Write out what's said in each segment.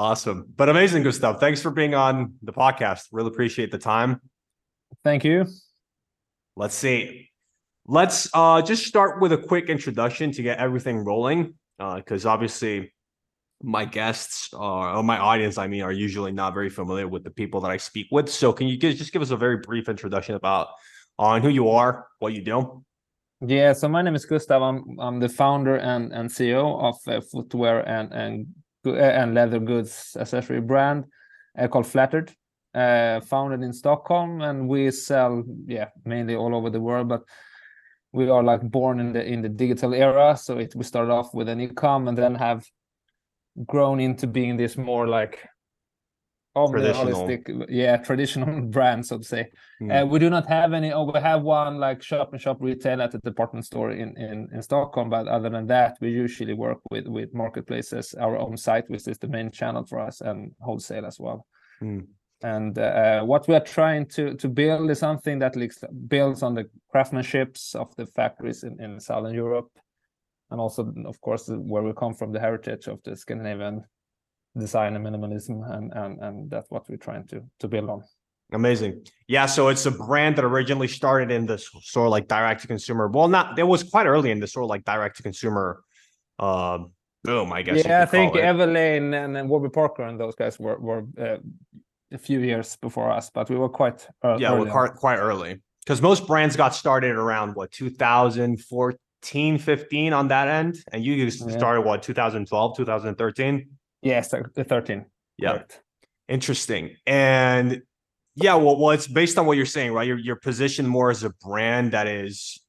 Awesome. But amazing, Gustav. Thanks for being on the podcast. Really appreciate the time. Thank you. Let's see. Let's uh, just start with a quick introduction to get everything rolling. Because uh, obviously, my guests are, or my audience, I mean, are usually not very familiar with the people that I speak with. So, can you just give us a very brief introduction about on who you are, what you do? Yeah, so my name is Gustav. I'm I'm the founder and and CEO of a footwear and and and leather goods accessory brand uh, called Flattered. Uh, founded in Stockholm, and we sell yeah mainly all over the world, but we are like born in the in the digital era. So it we started off with an e-com and then have grown into being this more like holistic yeah traditional brand so to say mm. uh, we do not have any oh we have one like shop and shop retail at the department store in, in in stockholm but other than that we usually work with with marketplaces our own site which is the main channel for us and wholesale as well mm. and uh, what we are trying to to build is something that builds on the craftsmanships of the factories in, in southern europe and also of course where we come from the heritage of the scandinavian design and minimalism and and and that's what we're trying to to build on. Amazing. Yeah so it's a brand that originally started in the sort of like direct to consumer. Well not it was quite early in the sort of like direct to consumer uh boom i guess yeah i think everlane and, and warby parker and those guys were were uh, a few years before us but we were quite uh, yeah we're quite, quite early. Because most brands got started around what 2014 15 on that end? And you started yeah. what 2012 2013 Yes, the 13. Yeah. Correct. Interesting. And yeah, well, well, it's based on what you're saying, right? You're, you're positioned more as a brand that is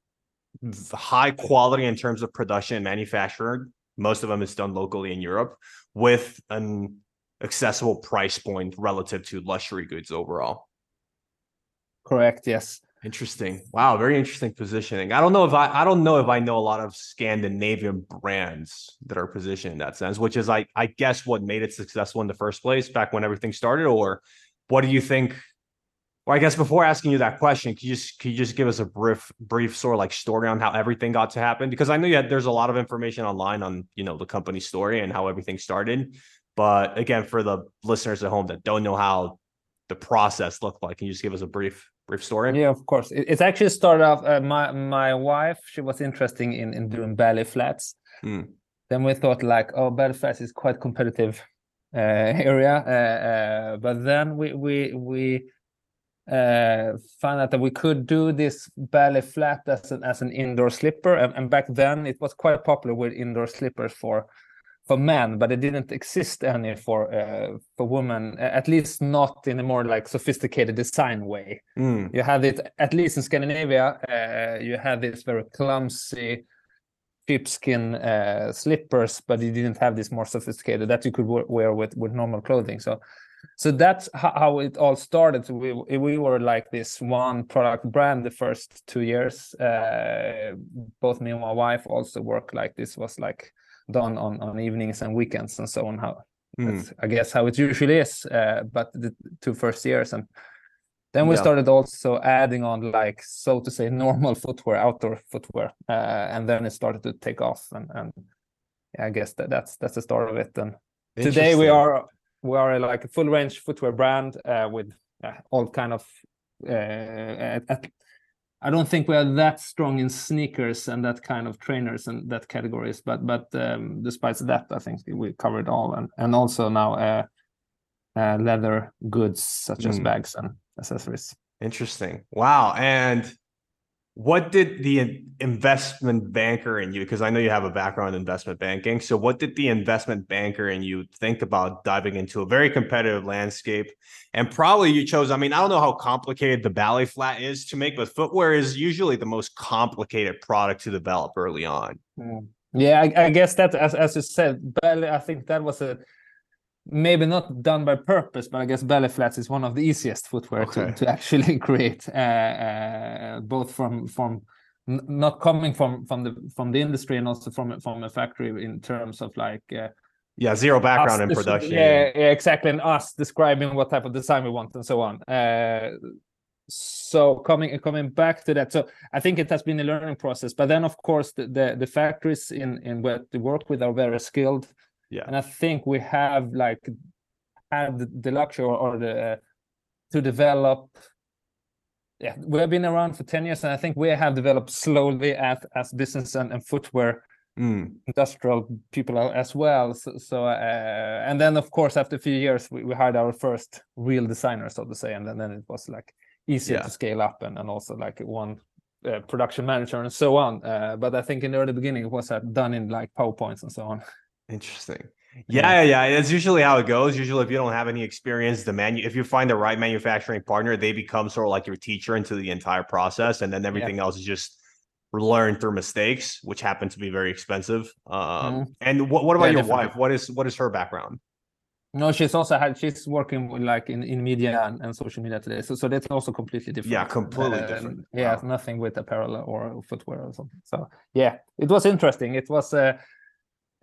high quality in terms of production and manufacturing. Most of them is done locally in Europe with an accessible price point relative to luxury goods overall. Correct. Yes. Interesting. Wow, very interesting positioning. I don't know if I I don't know if I know a lot of Scandinavian brands that are positioned in that sense, which is I I guess what made it successful in the first place back when everything started, or what do you think? Well, I guess before asking you that question, can you just can you just give us a brief brief sort of like story on how everything got to happen? Because I know you had, there's a lot of information online on you know the company story and how everything started, but again, for the listeners at home that don't know how the process looked like, can you just give us a brief Yeah, of course. It, it's actually started off. Uh, my my wife, she was interested in in doing belly flats. Mm. Then we thought like, oh, belly flats is quite competitive uh, area. Uh, uh, but then we we we uh, found out that we could do this belly flat as an as an indoor slipper, and, and back then it was quite popular with indoor slippers for for men, but it didn't exist any for uh, for women, at least not in a more like sophisticated design way. Mm. You had it at least in Scandinavia. Uh, you had this very clumsy sheepskin uh, slippers, but you didn't have this more sophisticated that you could wear with with normal clothing. So. So that's how it all started. We we were like this one product brand the first two years. Uh, both me and my wife also worked like this was like done on on evenings and weekends and so on how mm. i guess how it usually is uh, but the two first years and then we yeah. started also adding on like so to say normal footwear outdoor footwear uh, and then it started to take off and and i guess that that's that's the start of it and today we are we are like a full range footwear brand uh, with uh, all kind of uh, at, I don't think we are that strong in sneakers and that kind of trainers and that categories, but but um, despite that, I think we covered all and and also now uh, uh, leather goods such mm. as hmm. bags and accessories. Interesting. Wow. And what did the investment banker in you because i know you have a background in investment banking so what did the investment banker in you think about diving into a very competitive landscape and probably you chose i mean i don't know how complicated the belly flat is to make but footwear is usually the most complicated product to develop early on mm. yeah I, I, guess that as, as you said belly i think that was a maybe not done by purpose, but I guess belly flats is one of the easiest footwear okay. to, to actually create, uh, uh, both from from not coming from from the from the industry and also from from a factory in terms of like uh, yeah zero background in production yeah, yeah, exactly and us describing what type of design we want and so on uh, so coming coming back to that so i think it has been a learning process but then of course the the, the factories in in what we work with are very skilled yeah and i think we have like had the luxury or, the uh, to develop yeah we have been around for 10 years and i think we have developed slowly as as business and, and footwear mm. industrial people as well so, so uh, and then of course after a few years we, we hired our first real designer so to say and then, then it was like easier Yeah. to scale up and, and also like one uh, production manager and so on uh, but i think in the early beginning it was uh, done in like powerpoints and so on Interesting. Yeah, yeah, yeah. That's usually how it goes. Usually, if you don't have any experience, the manu if you find the right manufacturing partner, they become sort of like your teacher into the entire process, and then everything else is just learned through mistakes, which happen to be very expensive. Um, Mhm. and what what about Yeah, your definitely. wife? What is what is her background? No, she's also had she's working with like in, in media and, and social media today. So so that's also completely different. Yeah, completely Uh, different. Yeah, Wow. nothing with apparel or footwear or something. So yeah, it was interesting. It was a,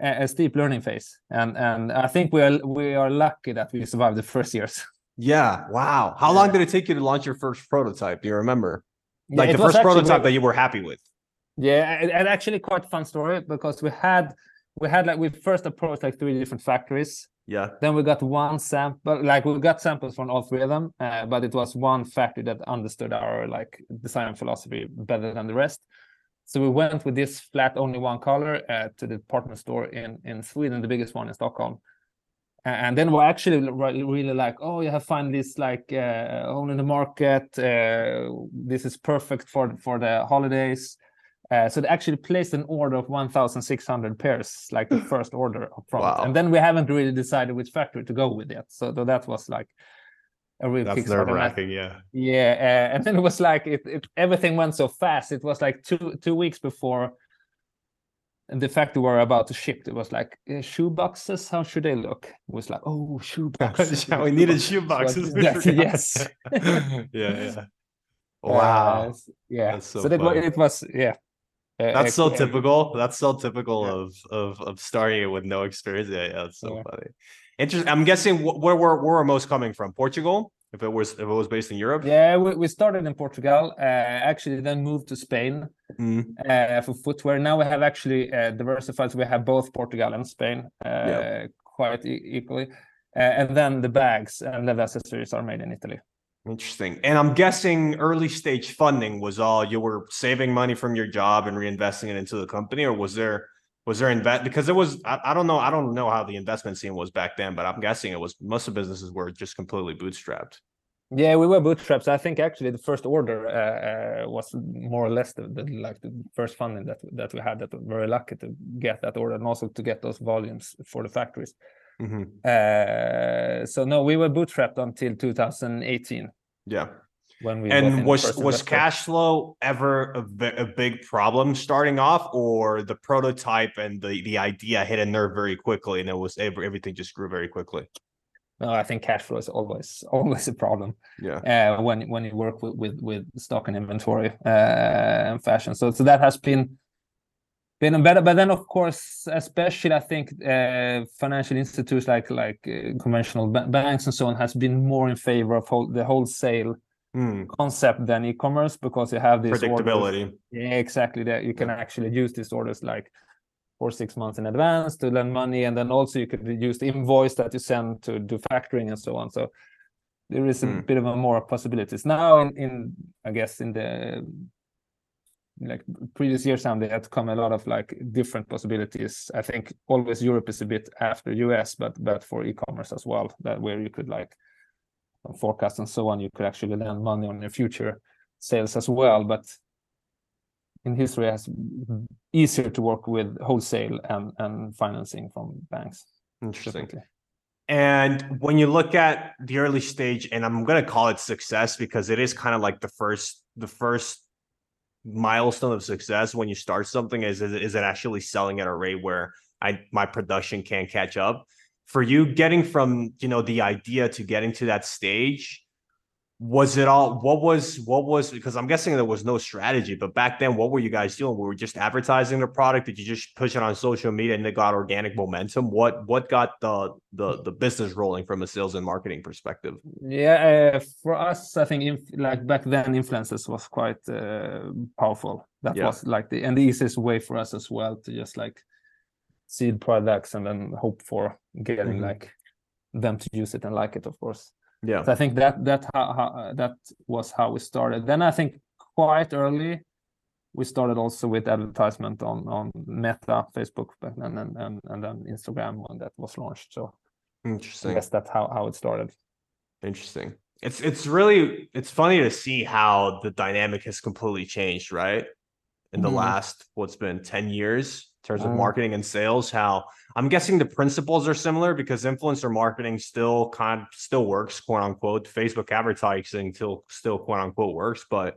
a, a steep learning phase, and and I think we are we are lucky that we survived the first years. Yeah. Wow. How long did it take you to launch your first prototype? Do you remember? Like it the first prototype that you were happy with. Yeah, and, and actually quite a fun story because we had we had like we first approached like three different factories Yeah. Then we got one sample, like we got samples from all three of them, uh, but it was one factory that understood our like design philosophy better than the rest. So we went with this flat, only one color, uh, to the department store in in Sweden, the biggest one in Stockholm. And then we're actually really like, oh, you have found this like uh, only in the market. Uh, this is perfect for for the holidays. Uh, so they actually placed an order of 1,600 pairs, like the first order up front. Wow. And then we haven't really decided which factory to go with yet. So th- that was like a real That's kickstart. Nerve-wracking, Yeah. Yeah, uh, and then it was like it, it everything went so fast. It was like two two weeks before the factory were about to ship. It was like uh, shoe boxes. How should they look? It was like oh shoe boxes. yeah, we needed shoe boxes. yes. yeah. Yeah. Wow. Uh, yeah. So so that wa- funny. it was yeah. Uh, That's so uh, typical. That's so typical Yeah. of of of starting it with no experience. Yeah, yeah, that's so Yeah. funny. Interesting. I'm guessing wh- where were where are most coming from? Portugal. If it was if it was based in Europe. Yeah, we, we started in Portugal. Uh, actually, then moved to Spain Mm, uh, for footwear. Now we have actually uh, diversified. So we have both Portugal and Spain uh, Yeah. quite e- equally. Uh, and then the bags and leather accessories are made in Italy. Interesting. And I'm guessing early stage funding was all you were saving money from your job and reinvesting it into the company, or was there was there invest because it was I, I don't know I don't know how the investment scene was back then, but I'm guessing it was most of businesses were just completely bootstrapped. Yeah, we were bootstraps. I think actually the first order uh, uh, was more or less the, the like the first funding that that we had. That we were very lucky to get that order and also to get those volumes for the factories. Mhm. Uh, so no, we were bootstrapped until 2018 Yeah. When we And was was investor. cash flow ever a, a big problem starting off, or the prototype and the the idea hit a nerve very quickly, and it was everything just grew very quickly? No, I think cash flow is always always a problem Yeah. uh, when when you work with with, with stock and inventory uh, and fashion. So so that has been been better. But then of course, especially I think uh, financial institutes like like uh, conventional ba- banks and so on has been more in favor of whole, the wholesale Hmm. concept than e-commerce because you have this Predictability. Yeah, exactly. That you can actually use these orders like four six months in advance to lend money, and then also you could use the invoice that you send to do factoring and so on. So there is a Hmm. bit of a more possibilities now. In, in I guess in the like previous years, time they had come a lot of like different possibilities. I think always Europe is a bit after US, but but for e-commerce as well, that where you could like forecast and so on, you could actually lend money on your future sales as well. But in history, it's easier to work with wholesale and and financing from banks. Interesting. And when you look at the early stage, and I'm gonna call it success because it is kind of like the first the first milestone of success when you start something is is, is it actually selling at a rate where I my production can't catch up. For you getting from you know the idea to getting to that stage, was it all what was what was because I'm guessing there was no strategy, but back then what were you guys doing? Were we just advertising the product? Did you just push it on social media and it got organic momentum? What what got the the the business rolling from a sales and marketing perspective? Yeah, uh, for us, I think inf- like back then, influencers was quite uh, powerful. That Yeah. was like the and the easiest way for us as well to just like seed products and then hope for getting Mhm. like them to use it and like it, of course. Yeah. So I think that that how, how that was how we started. Then I think quite early we started also with advertisement on on Meta, Facebook, and and and, and then Instagram when that was launched. So interesting. I guess that's how how it started. Interesting. It's it's really it's funny to see how the dynamic has completely changed, right? In the mm. last what's been 10 years terms of mm. marketing and sales, how I'm guessing the principles are similar because influencer marketing still kind of still works, quote unquote. Facebook advertising still still quote unquote works, but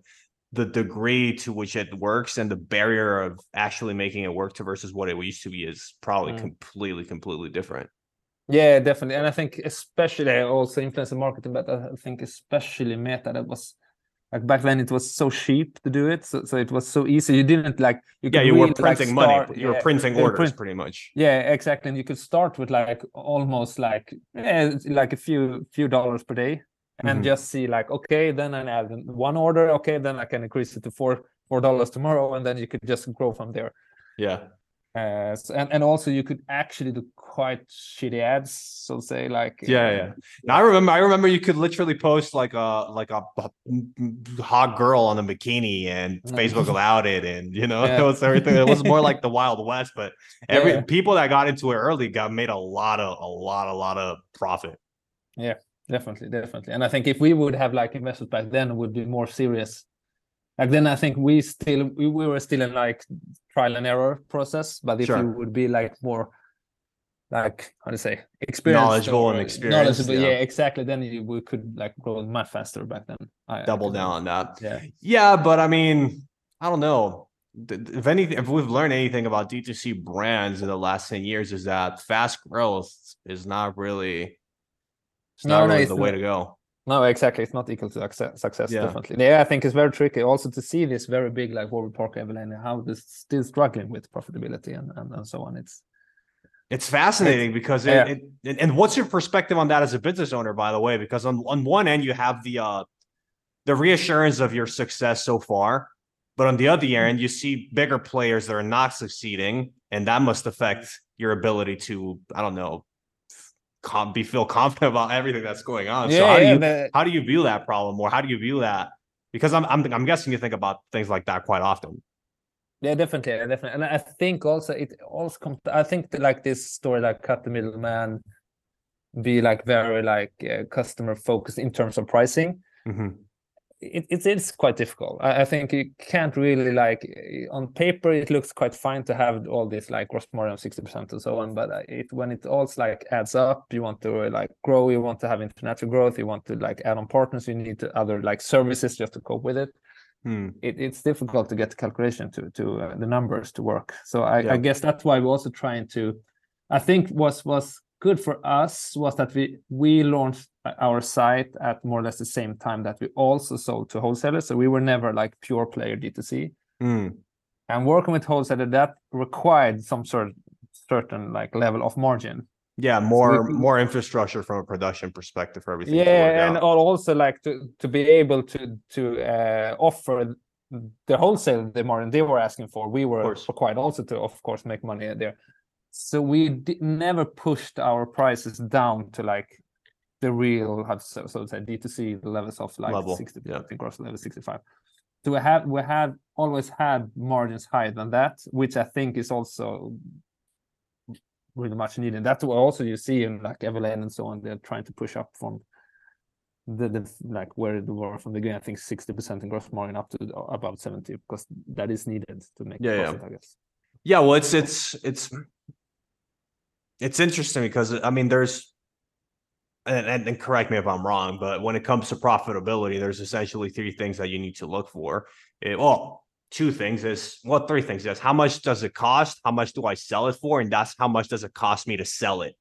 the degree to which it works and the barrier of actually making it work to versus what it used to be is probably mm. completely, completely different. Yeah, definitely. And I think especially also influencer marketing, but I think especially Meta that was like back then it was so cheap to do it. So, so it was so easy. You didn't like you Yeah, you really, were printing like, start, money. You yeah, were printing orders print, pretty much. Yeah, exactly. And you could start with like almost like yeah, like a few few dollars per day and mm-hmm. just see like okay then i add one order okay then i can increase it to four four dollars tomorrow and then you could just grow from there yeah uh, so, and and also you could actually do quite shitty ads so say like yeah uh, yeah now i remember i remember you could literally post like a like a, hot girl on a bikini and mm. facebook allowed it and you know yeah. it was everything it was more like the wild west but every yeah. people that got into it early got made a lot of a lot a lot of profit yeah definitely definitely and i think if we would have like investors back then would be more serious like then i think we still we, we were still in like trial and error process but if sure. you would be like more like how to say experienced knowledgeable and experienced knowledgeable, yeah. yeah. exactly then you, we could like grow much faster back then I, double I down on that yeah yeah but i mean i don't know if anything if we've learned anything about d2c brands in the last 10 years is that fast growth is not really it's not no, really no, the way to go. No, exactly. It's not equal to success, success yeah. definitely. Yeah, I think it's very tricky also to see this very big like Warby Parker Everlane how this still struggling with profitability and, and, and so on. It's it's fascinating it's, because it, yeah. it, and what's your perspective on that as a business owner, by the way? Because on, on one end you have the uh the reassurance of your success so far, but on the other end you see bigger players that are not succeeding, and that must affect your ability to I don't know com- be feel confident about everything that's going on. Yeah, so how yeah, do you how do you view that problem, or how do you view that? Because I'm I'm I'm guessing you think about things like that quite often. Yeah, definitely, definitely, and I think also it also comes. I think like this story, like cut the middleman, be like very like uh, customer focused in terms of pricing. Mm-hmm it, it's it's quite difficult. I, I, think you can't really like on paper it looks quite fine to have all this like gross margin of sixty percent and so on, but uh, it when it all like adds up, you want to like grow, you want to have international growth, you want to like add on partners, you need to other like services just to cope with it. Hmm. It, it's difficult to get the calculation to to uh, the numbers to work. So I, yeah. I guess that's why we're also trying to. I think was was good for us was that we we launched our site at more or less the same time that we also sold to wholesalers. So we were never like pure player D2C. Mm. And working with wholesaler that required some sort of certain like level of margin. Yeah, more so we, more infrastructure from a production perspective for everything. Yeah, and also like to to be able to to uh, offer the wholesale the margin they were asking for. We were required also to of course make money there so we never pushed our prices down to like the real how to so, so to say D2C levels of like level. 60 yeah. gross level 65 so we have we have always had margins higher than that which i think is also really much needed that's what also you see in like Everlane and so on they're trying to push up from the, the like where they were from the beginning i think 60 percent in gross margin up to about 70 because that is needed to make yeah, profit, yeah. i guess yeah well it's it's it's it's interesting because I mean, there's, and, and, and, correct me if I'm wrong, but when it comes to profitability, there's essentially three things that you need to look for. It, well, two things is well, three things is how much does it cost? How much do I sell it for? And that's how much does it cost me to sell it?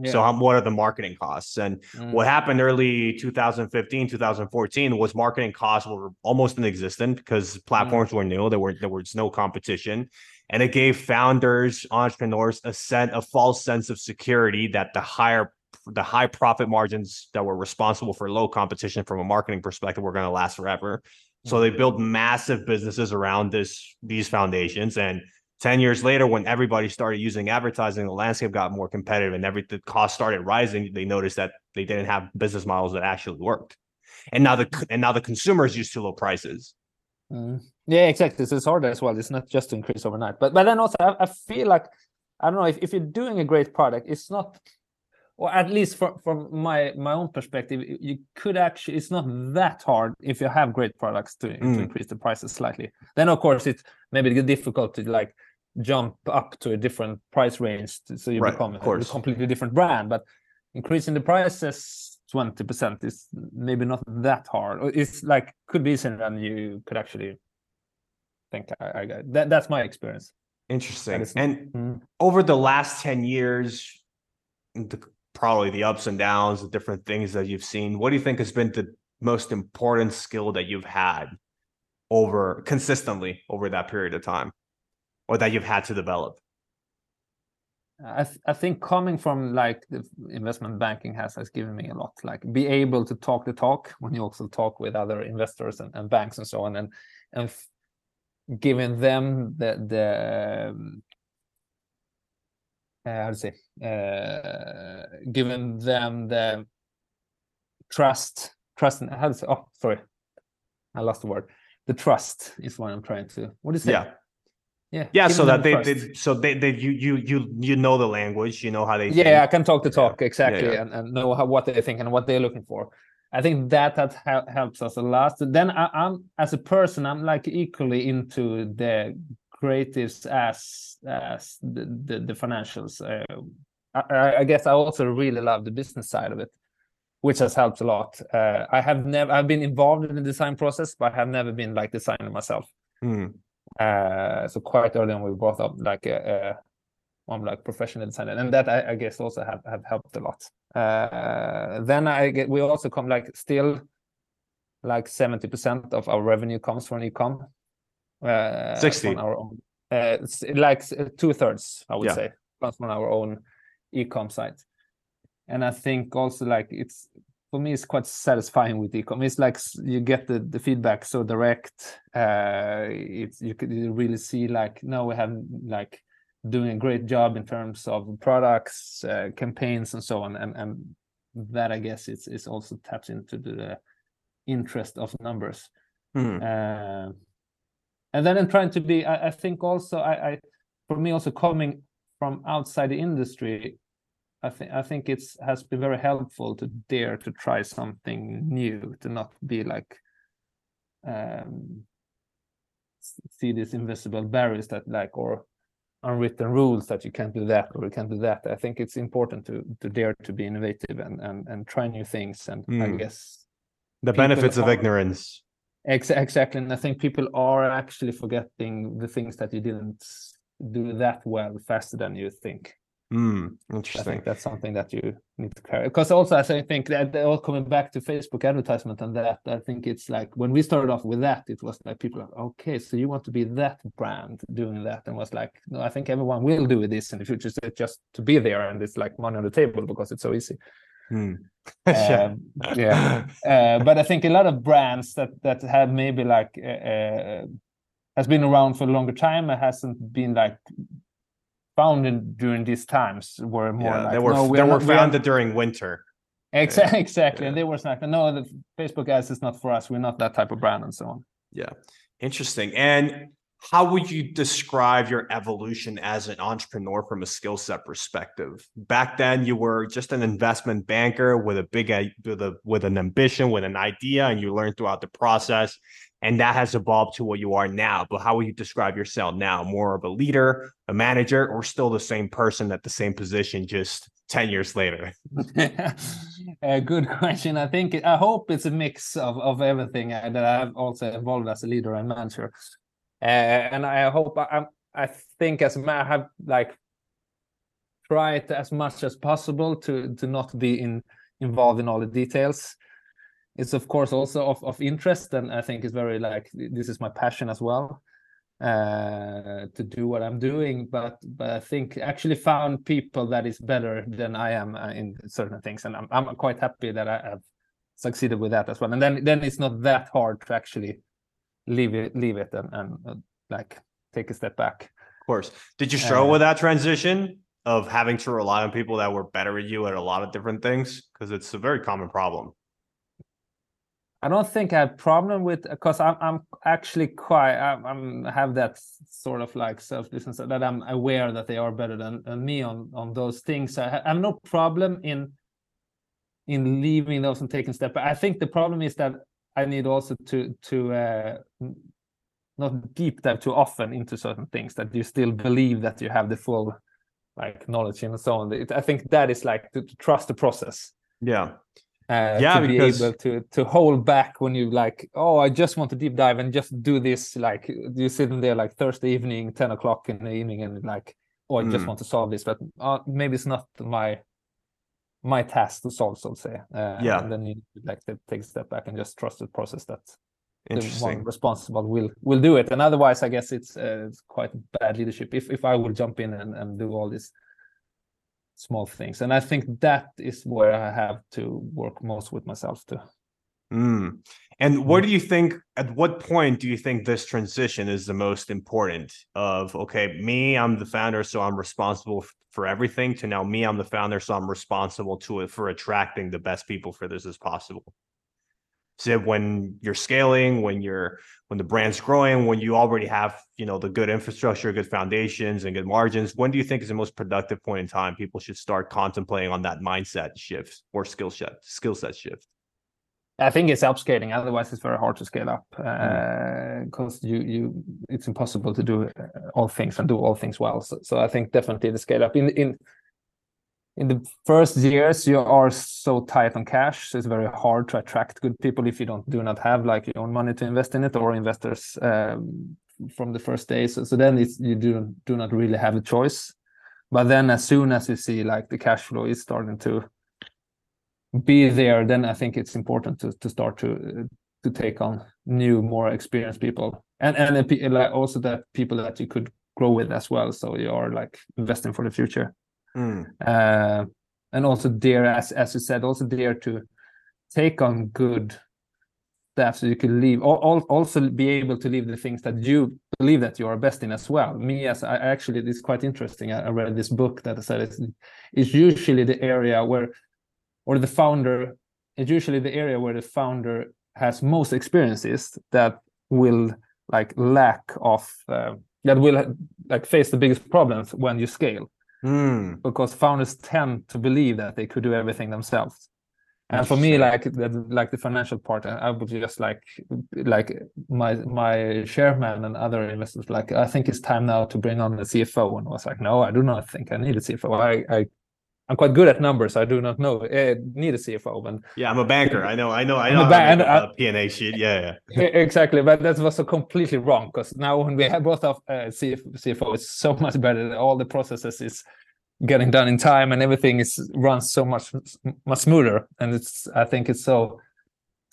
Yeah. So, how, what are the marketing costs? And mm. what happened early 2015, 2014 was marketing costs were almost inexistent because platforms mm. were new. There were there was no competition, and it gave founders, entrepreneurs a set a false sense of security that the higher the high profit margins that were responsible for low competition from a marketing perspective were going to last forever. So they mm-hmm. built massive businesses around this these foundations and 10 years later, when everybody started using advertising, the landscape got more competitive and every the cost started rising. They noticed that they didn't have business models that actually worked. And now the and now the consumers used to low prices. Mm. Yeah, exactly. So it's hard as well. It's not just to increase overnight. But but then also I, I feel like I don't know if, if you're doing a great product, it's not or at least from from my my own perspective, you could actually it's not that hard if you have great products to, mm. to increase the prices slightly. Then of course it's maybe difficult to like jump up to a different price range to, so you right, become a, completely different brand. But increasing the prices 20% is maybe not that hard. It's like could be easier than you could actually think. I, I that, that's my experience. Interesting. And mm. over the last 10 years, the probably the ups and downs, the different things that you've seen. What do you think has been the most important skill that you've had over consistently over that period of time or that you've had to develop? I, th- I think coming from like the investment banking has has given me a lot like be able to talk the talk when you also talk with other investors and, and banks and so on and and f- giving them the the um, uh, how to say uh, giving them the trust trust and how to say oh sorry i lost the word the trust is what i'm trying to what is it yeah yeah yeah so that they, they so they, they you you you you know the language you know how they yeah think. i can talk the talk yeah. exactly yeah, yeah. And, and know how, what they think and what they're looking for i think that that helps us a lot then I, i'm as a person i'm like equally into the creatives as as the the, the financials. Uh, I, I, guess I also really love the business side of it, which has helped a lot. Uh, I have never I've been involved in the design process, but I have never been like designer myself. Mm. Uh, so quite early on, we brought up like a, a I'm like professional designer, and that I, I, guess also have, have helped a lot. Uh, then I get we also come like still like 70% of our revenue comes from e-com uh, 60 our own uh, it's like uh, two-thirds i would yeah. say comes from our own e-com site. And i think also like it's for me it's quite satisfying with e-com. It's like you get the, the feedback so direct uh it's you could really see like no we have like doing a great job in terms of products uh, campaigns and so on. And and that i guess it's, it's also taps into the interest of numbers. Mm. uh, and then I'm trying to be. I, I think also I, I, for me also coming from outside the industry, I think I think it's has been very helpful to dare to try something new, to not be like um, see these invisible barriers that like or unwritten rules that you can't do that or you can't do that. I think it's important to to dare to be innovative and and and try new things. And mm. I hmm. guess the benefits of ignorance exactly, and I think people are actually forgetting the things that you didn't do that well faster than you think. Mm, interesting. I think that's something that you need to carry. Because also, as I think that all coming back to Facebook advertisement and that, I think it's like when we started off with that, it was like people are okay, so you want to be that brand doing that, and was like, no, I think everyone will do this in the future, so just to be there, and it's like money on the table because it's so easy. Mm. yeah, uh, but I think a lot of brands that that have maybe like uh, uh, has been around for a longer time and hasn't been like founded during these times were more yeah, like they were no, they were founded during winter. Exactly, exactly, yeah. and they were like, no, the Facebook ads is not for us. We're not that type of brand, and so on. Yeah, interesting. And how would you describe your evolution as an entrepreneur from a skill set perspective? Back then, you were just an investment banker with a big with a with an ambition, with an idea, and you learned throughout the process. And that has evolved to what you are now. But how would you describe yourself now? More of a leader, a manager, or still the same person at the same position, just 10 years later? a good question. I think I hope it's a mix of, of everything uh, that I've also evolved as a leader and manager. Uh, and I hope I, I think as I have like tried as much as possible to to not be in involved in all the details. It's of course also of, of interest, and I think it's very like this is my passion as well uh, to do what I'm doing. But but I think actually found people that is better than I am uh, in certain things, and I'm I'm quite happy that I have succeeded with that as well. And then then it's not that hard to actually leave it leave it and, and uh, like take a step back Of course. Did you struggle uh, with that transition of having to rely on people that were better at you at a lot of different things? Because it's a very common problem. I don't think I have problem with because I'm I'm actually quite I'm, I'm have that sort of like self distance that I'm aware that they are better than, than me on on those things. I, have no problem in in leaving those and taking step. Back. I think the problem is that I need also to to uh, not deep dive too often into certain things that you still believe that you have the full like knowledge and so on. It, I think that is like to, to trust the process. Yeah uh, yeah, to because... be able to to hold back when you like, oh, I just want to deep dive and just do this. Like you're sitting there like Thursday evening, ten o'clock in the evening, and like, oh, I mm. just want to solve this, but uh, maybe it's not my my task to solve, so to say. Uh, yeah, and then you like to take a step back and just trust the process that the one responsible will will do it. And otherwise, I guess it's, uh, it's quite bad leadership if if I will jump in and, and do all these small things and i think that is where i have to work most with myself too mm. And what mm. do you think at what point do you think this transition is the most important of okay me i'm the founder so i'm responsible for everything to now me i'm the founder so i'm responsible to it for attracting the best people for this as possible so when you're scaling, when you're when the brand's growing, when you already have you know the good infrastructure, good foundations, and good margins, when do you think is the most productive point in time people should start contemplating on that mindset shift or skill set skill set shift? I think it's upscaling. Otherwise, it's very hard to scale up because uh, mm. you you it's impossible to do uh, all things and do all things well. So, so I think definitely the scale up in in in the first years you are so tight on cash so it's very hard to attract good people if you don't do not have like your own money to invest in it or investors um, from the first day. so, so then it's you do do not really have a choice but then as soon as you see like the cash flow is starting to be there then i think it's important to to start to to take on new more experienced people. And and like also that people that you could grow with as well so you are like investing for the future. Mm. Uh, and also dare, as as you said, also dare to take on good stuff so you can leave. All, also be able to leave the things that you believe that you are best in as well. Me as i actually it's quite interesting. I, I read this book that said it's, it's usually the area where or the founder it's usually the area where the founder has most experiences that will like lack of uh, that will like face the biggest problems when you scale. Mm. because founders tend to believe that they could do everything themselves. And for me like the, like the financial part i would just like like my my chairman and other investors like i think it's time now to bring on the cfo and I was like no i do not think i need a cfo i i I'm quite good at numbers. I do not know. Uh, need a CFO. And yeah, I'm a banker. I know. I know. I know. Uh, P&A sheet. Yeah, yeah. Exactly. But that was so completely wrong because now when we have both of uh, CF, CFO, it's so much better. All the processes is getting done in time and everything is runs so much much smoother and it's i think it's so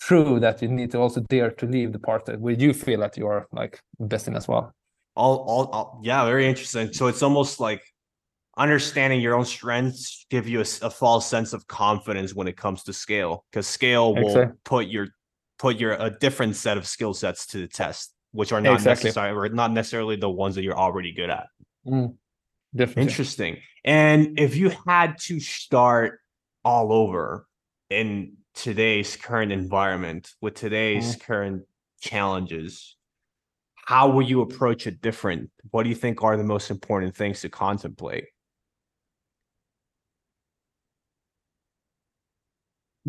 true that you need to also dare to leave the part that where you feel that you're like investing as well all, all, all yeah very interesting so it's almost like understanding your own strengths give you a, a false sense of confidence when it comes to scale because scale will exactly. put your put your a different set of skill sets to the test which are not exactly. necessary or not necessarily the ones that you're already good at mm. Definitely. Interesting. And if you had to start all over in today's current environment with today's mm. current challenges, how will you approach it different? What do you think are the most important things to contemplate?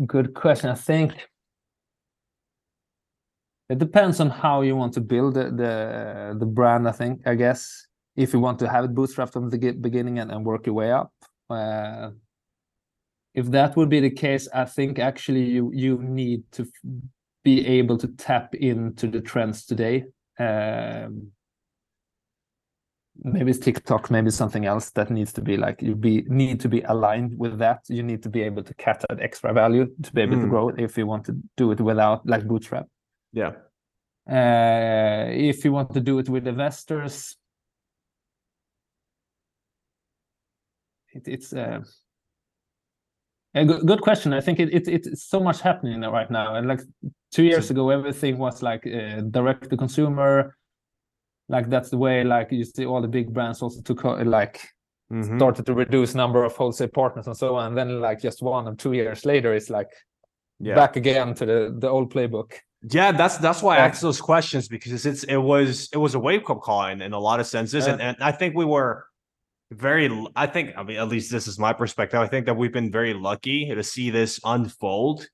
Good question. I think it depends on how you want to build the the, the brand. I think I guess if you want to have it bootstrapped from the beginning and, and work your way up. Uh, if that would be the case, I think actually you you need to be able to tap into the trends today. Um, maybe it's TikTok, maybe something else that needs to be like you be need to be aligned with that. You need to be able to catch that extra value to be able mm. to grow if you want to do it without like bootstrap. Yeah. Uh, if you want to do it with investors, it, it's uh, a good, good question. I think it, it it's so much happening right now. And like two years ago, everything was like uh, direct to consumer. Like that's the way like you see all the big brands also took like Mhm. started to reduce number of wholesale partners and so on. And then like just one or two years later, it's like Yeah. back again to the the old playbook. Yeah, that's that's why I Yeah. asked those questions because it's it was it was a wake up call in, in a lot of senses, and, and I think we were very. i think I mean at least this is my perspective. I think that we've been very lucky to see this unfold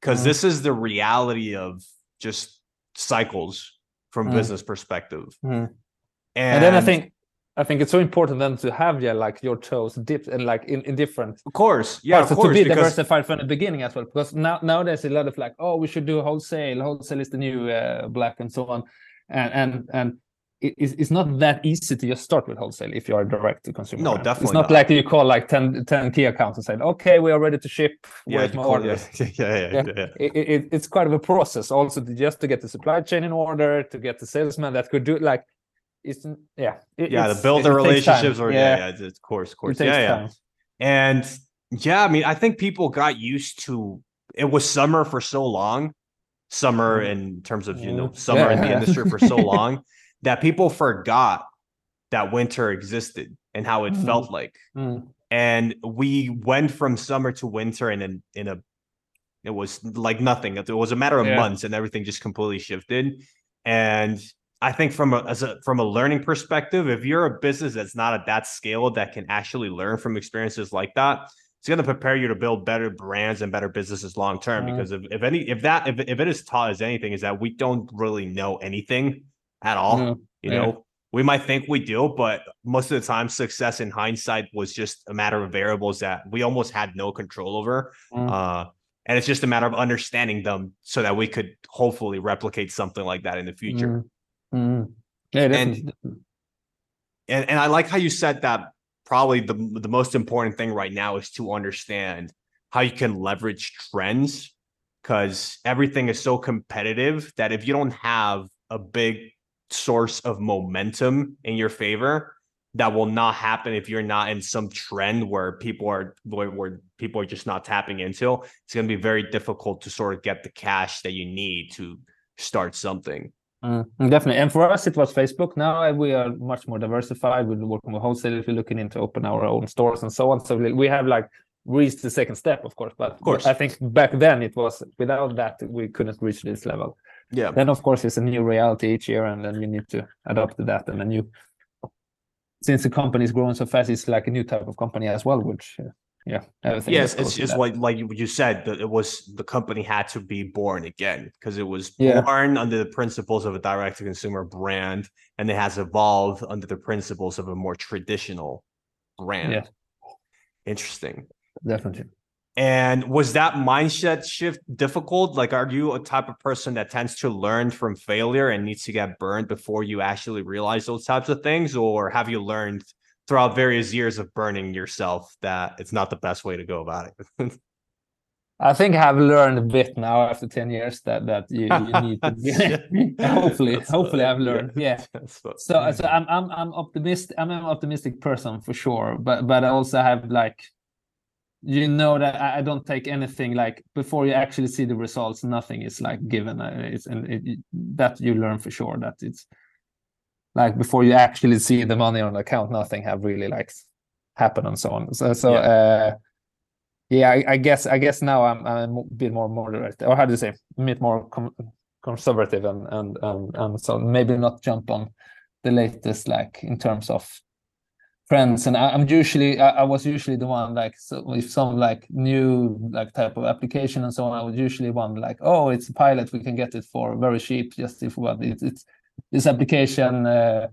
because Mhm. this is the reality of just cycles from Mm. business perspective. Mhm. And, And, then I think I think it's so important then to have yeah like your toes dipped and like in, in different of course, yeah, parts, of so course, to be diversified from the beginning as well. Because now nowadays a lot of like oh we should do wholesale. Wholesale is the new uh, black and so on, and and and. It- It's, it's not that easy to just start with wholesale if you are direct to consumer. No, brand. definitely It's not, not. like you call like 10, 10 key accounts and say, okay, we are ready to ship. yeah, Where's my order? yeah, yeah, yeah, Yeah. yeah. it, it, it's quite of a process also to just to get the supply chain in order to get the salesman that could do it. like it's yeah it- yeah, it's- to build the relationships or yeah, yeah, it's- of course, of course. Yeah, yeah. time. And yeah, I mean, I think people got used to it was summer for so long, summer Mhm. in terms of, you know, Mhm. summer in the industry for so long that people forgot that winter existed and how it Mhm. felt like. Mm, And we went from summer to winter and in, in a, it was like nothing. It was a matter of Yeah. months and everything just completely shifted. And I think from a, as a from a learning perspective, if you're a business that's not at that scale that can actually learn from experiences like that, it's going to prepare you to build better brands and better businesses long term. Mhm. Because if, if any if that if, if it is taught as anything, is that we don't really know anything at all. no, You yeah. know, we might think we do, but most of the time, success in hindsight was just a matter of variables that we almost had no control over. Mm. Uh, and it's just a matter of understanding them so that we could hopefully replicate something like that in the future. mm, mm. Yeah, And- And and I like how you said that probably the the most important thing right now is to understand how you can leverage trends because everything is so competitive that if you don't have a big source of momentum in your favor, that will not happen if you're not in some trend where people are where, where people are just not tapping into. It's going to be very difficult to sort of get the cash that you need to start something. Mm, definitely. And for us, it was Facebook. Now uh, we are much more diversified. We're working with wholesalers. We're looking into open our own stores and so on. So we have like reached the second step, of course. But of course. I think back then it was without that we couldn't reach this level. Yeah. Then of course it's a new reality each year, and then you need to adapt to that. And then you, since the company is growing so fast, it's like a new type of company as well. Which, uh, yeah, everything. Yes, it's with like like you you said that it was the company had to be born again because it was Yeah. born under the principles of a direct to consumer brand and it has evolved under the principles of a more traditional brand. Yeah. Interesting. definitely. And was that mindset shift difficult? Like, are you a type of person that tends to learn from failure and needs to get burned before you actually realize those types of things? Or have you learned throughout various years of burning yourself that it's not the best way to go about it? I think I've learned a bit now after 10 years that that you, you need to hopefully That's hopefully I've learned yeah That's so so I'm I'm I'm optimistic I'm an optimistic person for sure but but I also have like you know that I, I don't take anything like before you actually see the results nothing is like given. Uh, it's and it, that you learn for sure that it's like before you actually see the money on the account nothing have really like happened and so on. So so Yeah. uh yeah I, I guess i guess now i'm i'm a bit more moderate or how do you say a bit more com- conservative and and and and so maybe not jump on the latest like in terms of trends and I, i'm usually I, I was usually the one like so if some like new like type of application and so on i was usually one like oh it's a pilot we can get it for very cheap just if what it, it's this application uh,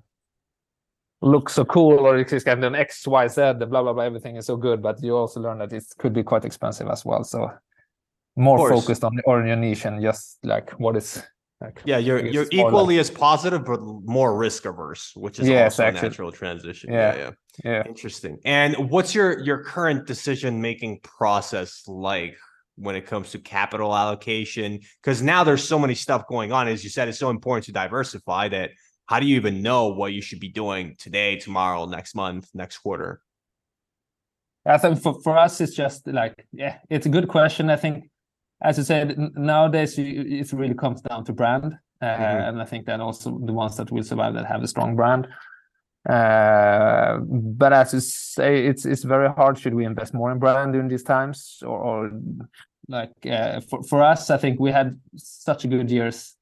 looks so cool or it's kind of an X, Y, Z, the blah, blah, blah, everything is so good, but you also learn that it could be quite expensive as well. So more focused on, on your niche and just like what is like yeah, you're you're like- equally as positive, but more risk averse, which is also a natural transition. Yeah. yeah. yeah. Interesting. And what's your your current decision making process like when it comes to capital allocation? Because now there's so many stuff going on. As you said, it's so important to diversify that how do you even know what you should be doing today, tomorrow, next month, next quarter? I think for, for us, it's just like, yeah, it's a good question. I think, as you said, nowadays you, it really comes down to brand. mm-hmm. and I think that also the ones that will survive that have a strong brand. Uh, but as you say, it's it's very hard. Should we invest more in brand during these times, or, or like uh, for for us? I think we had such good years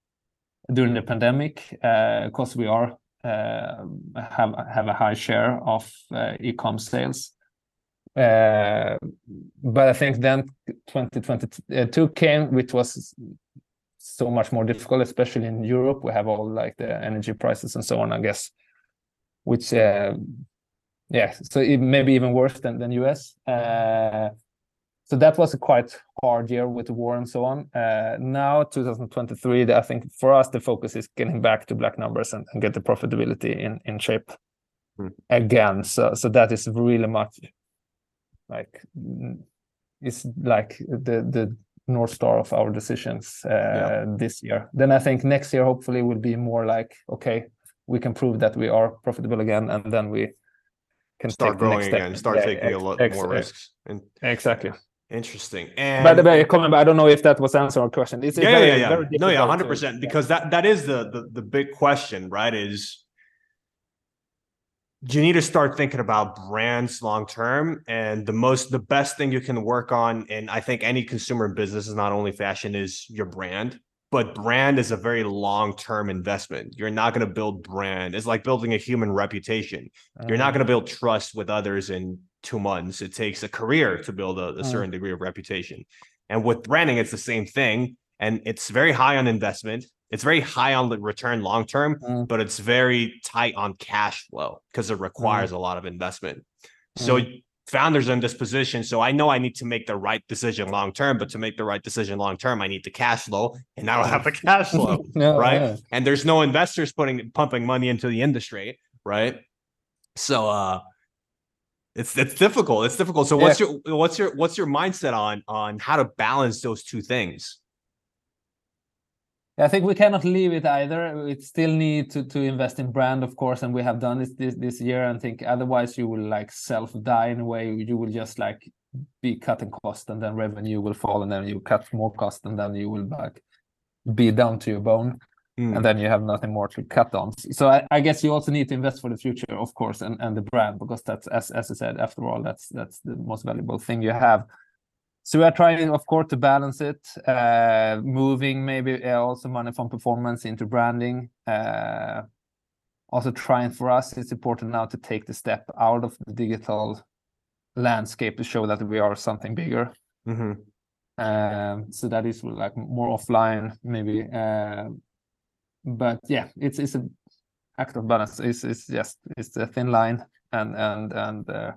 during the pandemic because uh, we are uh, have have a high share of uh, e-com sales. Uh, but I think then 2022 came, which was so much more difficult, especially in Europe. We have all like the energy prices and so on, I guess, which uh, yeah, so it may be even worse than than US. Uh, so that was a quite hard year with the war and so on. Uh, now 2023, I think for us the focus is getting back to black numbers and, and get the profitability in in shape mm. again. So so that is really much like it's like the the north star of our decisions uh, yeah. this year. Then I think next year hopefully will be more like okay, we can prove that we are profitable again, and then we can start growing again, start yeah, taking a lot more risks. And exactly. Interesting. And by the way, comment, by I don't know if that was answer our question. It's, yeah, very, yeah, yeah. no, yeah, hundred percent. Because that that is the, the the big question, right? Is you need to start thinking about brands long term and the most the best thing you can work on and i think any consumer business is not only fashion is your brand but brand is a very long term investment. You're not going to build brand. It's like building a human reputation. You're not going to build trust with others in two months. It takes a career to build a, a uh. certain degree of reputation. And with branding it's the same thing and it's very high on investment it's very high on the return long term, mm. but it's very tight on cash flow because it requires mm. a lot of investment. So mm. founders are in this position. So I know I need to make the right decision long term, but to make the right decision long term, I need the cash flow, and I don't have the cash flow, no, right? Yeah. And there's no investors putting pumping money into the industry, right? So uh it's it's difficult. It's difficult. So what's yeah. your what's your what's your mindset on on how to balance those two things? I think we cannot leave it either. We still need to to invest in brand, of course, and we have done this this, this year. And think otherwise you will like self die in a way. You will just like be cutting cost, and then revenue will fall, and then you cut more cost, and then you will like be down to your bone, mm. and then you have nothing more to cut on. So I, I, guess you also need to invest for the future, of course, and and the brand because that's as as I said, after all, that's that's the most valuable thing you have so we are trying, of course, to balance it, uh, moving maybe uh, also money from performance into branding. Uh, also trying for us, it's important now to take the step out of the digital landscape to show that we are something bigger. Mm-hmm. Um, so that is like more offline, maybe. Uh, but yeah, it's it's an act of balance. It's it's just it's a thin line, and and and uh,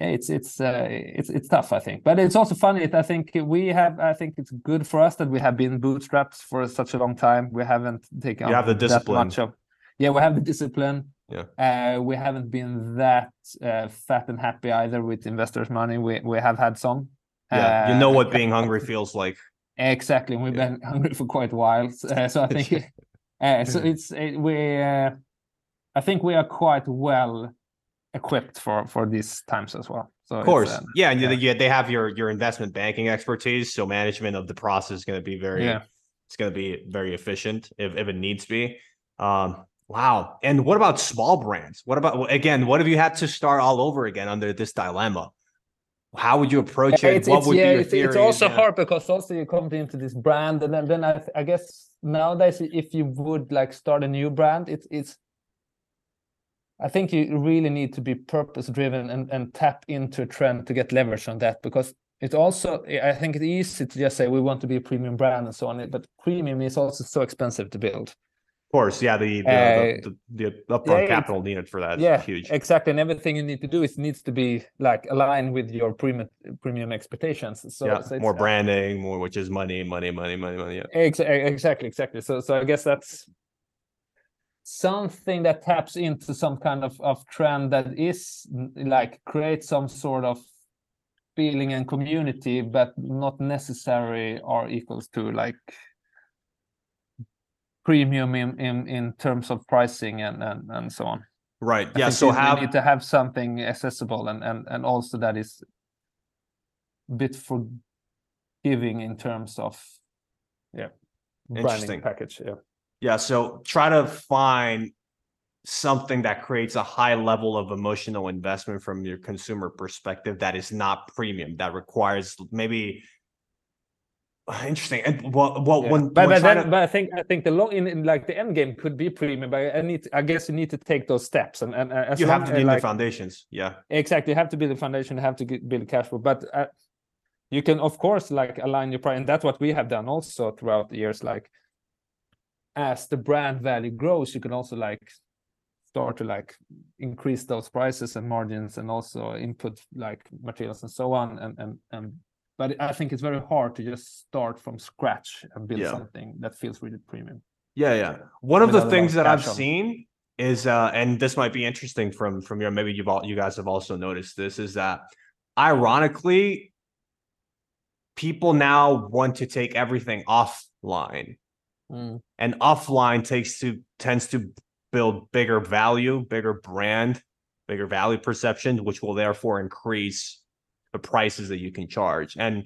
it's it's uh, it's it's tough i think. But it's also funny i think we have i think it's good for us that we have been bootstrapped for such a long time. We haven't taken you have the discipline much of yeah we have the discipline. Yeah. Uh, we haven't been that uh, fat and happy either with investors money. We we have had some. Yeah you know what uh, being hungry feels like. Exactly we've yeah. been hungry for quite a while uh, so i think uh, so it's it, we i think we are quite well equipped for for these times as well. So of course, um, yeah, and yeah. You, they have your your investment banking expertise, so management of the process is going to be very, yeah. it's going to be very efficient if if it needs to be. Um, wow. And what about small brands? What about again? What if you had to start all over again under this dilemma? How would you approach it? It's, what it's, would yeah, be your it's, theory? It's also yeah. hard because also you come into this brand, and then, then I, I guess nowadays, if you would like start a new brand, it's it's I think you really need to be purpose driven and, and tap into a trend to get leverage on that because it also I think it's easy to just say we want to be a premium brand and so on, but premium is also so expensive to build. Of course, yeah, the the, uh, the, the, the upfront yeah, capital needed for that yeah, huge. Exactly, and everything you need to do is needs to be like aligned with your premium premium expectations. So, yeah, so more branding, more which is money, money, money, money, money. Yeah. Exactly, exactly. So so I guess that's something that taps into some kind of, of trend that is like create some sort of feeling and community but not necessary or equals to like premium in in, in terms of pricing and, and and so on right yeah so have need to have something accessible and and and also that is a bit forgiving in terms of yeah branding package. Yeah. Yeah, so try to find something that creates a high level of emotional investment from your consumer perspective that is not premium, that requires maybe interesting. And what what Yeah. when, but, when but, then, to- but I think I think the long in, in like the end game could be premium, but I need I guess you need to take those steps and and uh, as you have to name like, the foundations. Yeah. exactly you have to build the foundation, you have to get, build cash flow, but uh, you can of course like align your price, and that's what we have done also throughout the years. Like as the brand value grows, you can also like start to like increase those prices and margins and also input like materials and so on and and and but I think it's very hard to just start from scratch and build Yeah. something that feels really premium. Yeah, yeah. One of the Without things that I've on. seen is uh and this might be interesting from from your maybe you've all you guys have also noticed this is that ironically people now want to take everything offline and offline takes to tends to build bigger value, bigger brand, bigger value perception, which will therefore increase the prices that you can charge. And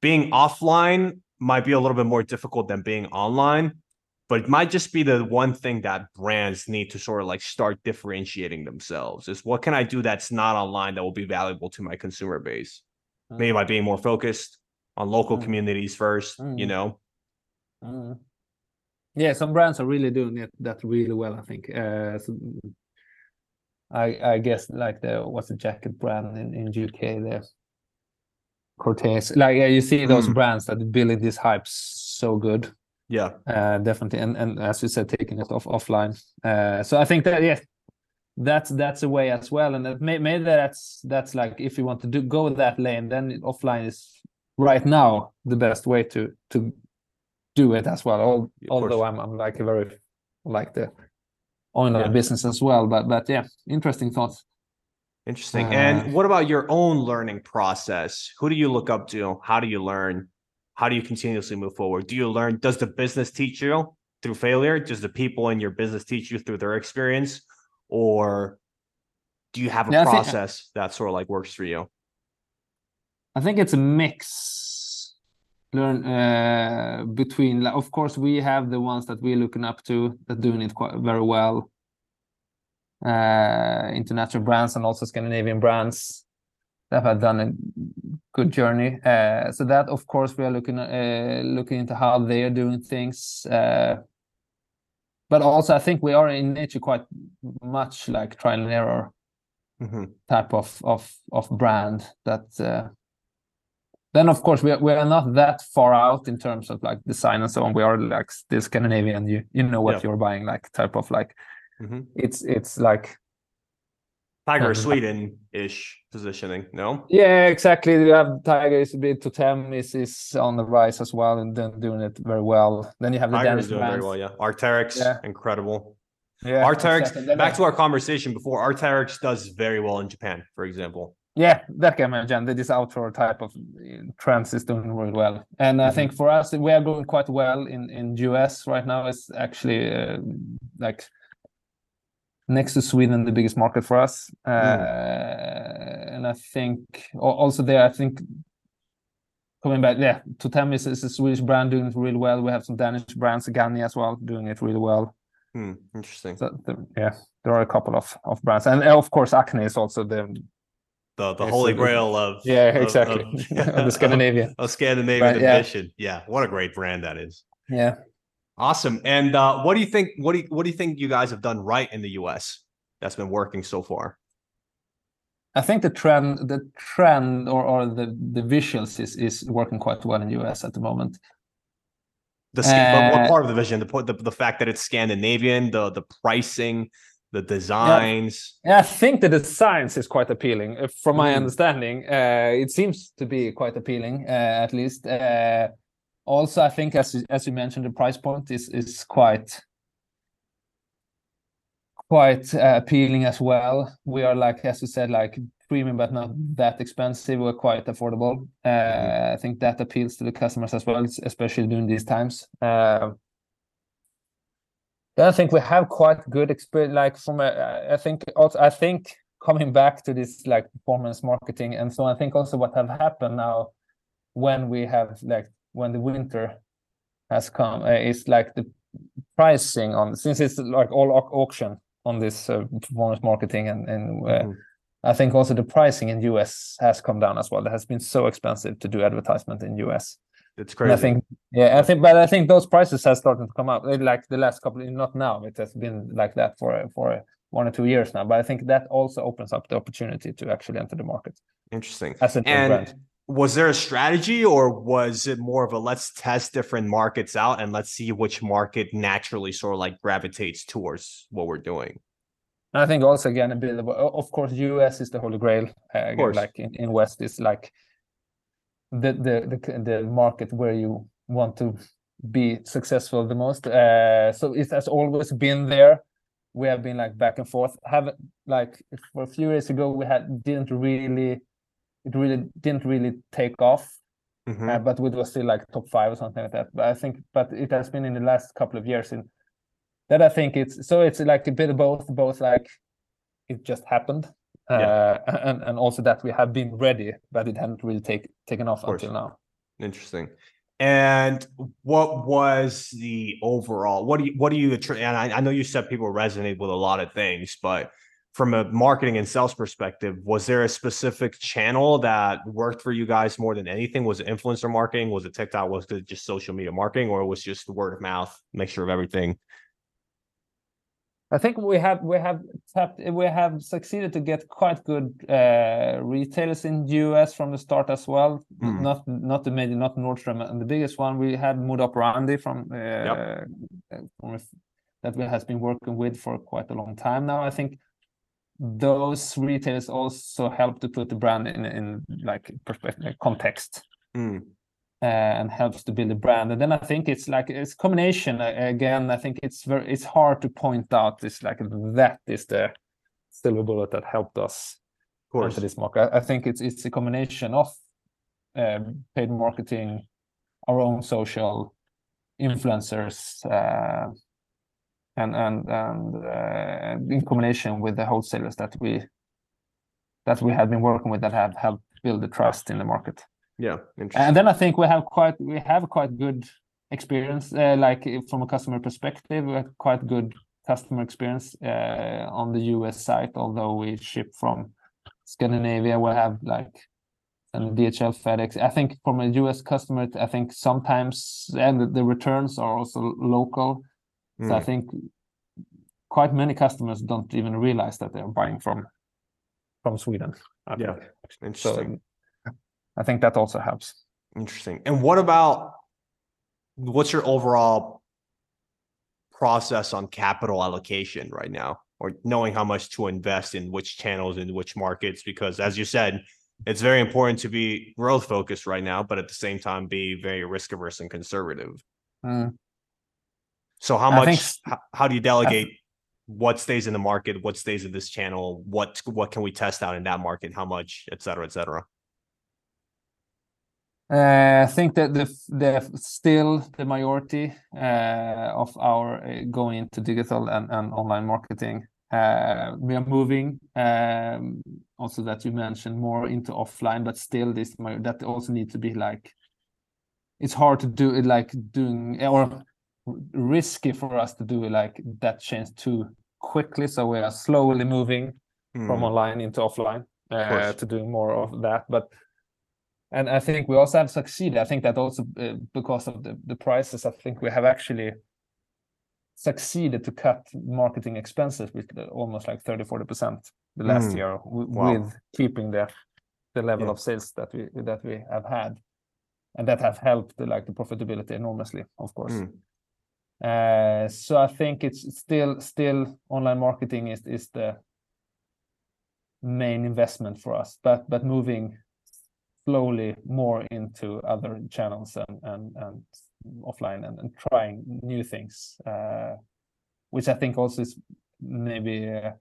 being offline might be a little bit more difficult than being online, but it might just be the one thing that brands need to sort of like start differentiating themselves is what can I do that's not online that will be valuable to my consumer base? Maybe by being more focused on local Mm. communities first, you Mm. know? Mm. Yeah, some brands are really doing it that really well. I think. Uh, so I I guess like the what's the jacket brand in in UK there Corteiz. Like yeah, you see those Mm. brands that building these hypes so good. Yeah. Uh, definitely, and and as you said, taking it off offline. Uh, so I think that yeah, that's that's a way as well, and that may, maybe that's that's like if you want to do go that lane, then offline is right now the best way to to do it as well. Al- Of although. I'm I'm like a very like the online Yeah. business as well, but but yeah, interesting thoughts. Interesting. Uh, and what about your own learning process? Who do you look up to? How do you learn? How do you continuously move forward? Do you learn? Does the business teach you through failure? Does the people in your business teach you through their experience? Or do you have a Yeah, I think- process that sort of like works for you? I think it's a mix learn uh between like of course we have the ones that we're looking up to that doing it quite very well uh international brands and also Scandinavian brands that have done a good journey uh so that of course we are looking uh looking into how they are doing things uh but also I think we are in nature quite much like trial and error Mhm. type of of of brand that uh, then of course we are, we are not that far out in terms of like design and so on we are like still scandinavian you you know what Yeah. you're buying like type of like Mhm. it's it's like Tiger Um, Sweden ish positioning. No? yeah exactly you have tiger is a bit Toteme is is on the rise as well and then doing it very well then you have the danish is doing very well. Yeah. Arc'teryx, Yeah. incredible. yeah Arc'teryx, exactly. Back to our conversation before, Arc'teryx does very well in Japan, for example. Yeah, that can imagine that this outdoor type of uh, trends is doing really well, and I Mhm. think for us we are going quite well in in US right now. It's actually uh, like next to Sweden the biggest market for us, uh, and I think also there I think coming back, yeah, Toteme is, is a Swedish brand doing it really well. We have some Danish brands, Ganni as well, doing it really well. Hmm, interesting. So yeah, there are a couple of of brands, and of course Acne is also the The the holy grail of yeah exactly of- of the Scandinavian. of Scandinavian Right, yeah. Yeah, what a great brand that is. Yeah. Awesome. And uh, what do you think? What do you, what do you think you guys have done right in the U.S. that's been working so far? I think the trend, the trend, or or the the visuals is is working quite well in the US at the moment. The but what Uh, part of the vision? The, the the fact that it's Scandinavian, the the pricing, the designs. Yeah, I think the designs is quite appealing. Uh, From my Mm. understanding, uh, it seems to be quite appealing, uh, at least. Uh, also, I think as you- as you mentioned, the price point is is quite quite uh, appealing as well. We are like, as you said, like premium but not that expensive. We're quite affordable. Uh, Mhm. I think that appeals to the customers as well, especially during these times. Then I think we have quite good experience. Like from a, I think also I think coming back to this like performance marketing and so I think also what have happened now when we have like when the winter has come uh, is like the pricing on since it's like all auction on this uh, performance marketing and and uh, mm-hmm. I think also the pricing in US has come down as well. It has been so expensive to do advertisement in US. It's crazy. And I think, yeah, I think, but I think those prices have started to come up. Like the last couple, not now. It has been like that for for one or two years now. But I think that also opens up the opportunity to actually enter the market. Interesting. As a and brand. was there a strategy, or was it more of a let's test different markets out and let's see which market naturally sort of like gravitates towards what we're doing? I think also again a bit of, of course, US is the holy grail. Uh, again, like in, in West is like the, the the the market where you want to be successful the most. Uh, so it has always been there. We have been like back and forth. Have like for a few years ago we had didn't really it really didn't really take off. Mm-hmm. Uh, but it was still like top five or something like that. But I think, but it has been in the last couple of years in that I think it's so it's like a bit of both, both like it just happened, yeah. uh, and and also that we have been ready, but it hadn't really take, taken off until now. Interesting. And what was the overall? What do you what do you and I, I know you said people resonate with a lot of things, but from a marketing and sales perspective, was there a specific channel that worked for you guys more than anything? Was it influencer marketing? Was it TikTok? Was it just social media marketing, or was just the word of mouth, mixture of everything? I think we have we have tapped we have succeeded to get quite good uh, retailers in the US from the start as well. Mm. Not not the major, not Nordstrom, and the biggest one we had Moda Operandi from, uh, yep. from that we has been working with for quite a long time now. I think those retailers also help to put the brand in in like perspective context. Mm and helps to build a brand. And then I think it's like it's combination again. I think it's very it's hard to point out. It's like that is the silver bullet that helped us enter this market. I, I think it's it's a combination of um, paid marketing, our own social influencers, uh, and and and uh, in combination with the wholesalers that we that we have been working with that have helped build the trust in the market. Yeah, and then I think we have quite we have quite good experience, uh, like from a customer perspective, we have quite good customer experience uh, on the US site. Although we ship from Scandinavia, we have like and DHL, FedEx. I think from a US customer, I think sometimes and the returns are also local. Mm. So I hmm. think quite many customers don't even realize that they're buying from from Sweden. I yeah, think. interesting. So, I think that also helps. Interesting. And what about what's your overall process on capital allocation right now, or knowing how much to invest in which channels in which markets? Because as you said, it's very important to be growth focused right now, but at the same time be very risk averse and conservative. Mm. So how much? How, how, do you delegate? what stays in the market? What stays in this channel? What what can we test out in that market? How much, et cetera, et cetera. Uh, I think that the the still the majority uh, of our uh, going into digital and, and online marketing. Uh, we are moving um, also that you mentioned more into offline, but still this that also needs to be like it's hard to do it like doing or risky for us to do like that change too quickly. So we are slowly moving mm. from online into offline uh, to doing more of that, but and I think we also have succeeded. I think that also uh, because of the, the prices, I think we have actually succeeded to cut marketing expenses with almost like 30 40% the last mm. year wow. with keeping the the level yeah. of sales that we that we have had and that have helped the, like the profitability enormously of course mm. uh, so i think it's still still online marketing is is the main investment for us but but moving slowly more into other channels and and, and offline and, and trying new things, uh, which I think also is maybe. Uh,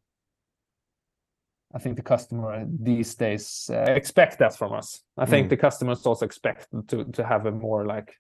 I think the customer these days uh, expect that from us. I think mm. the customers also expect to to have a more like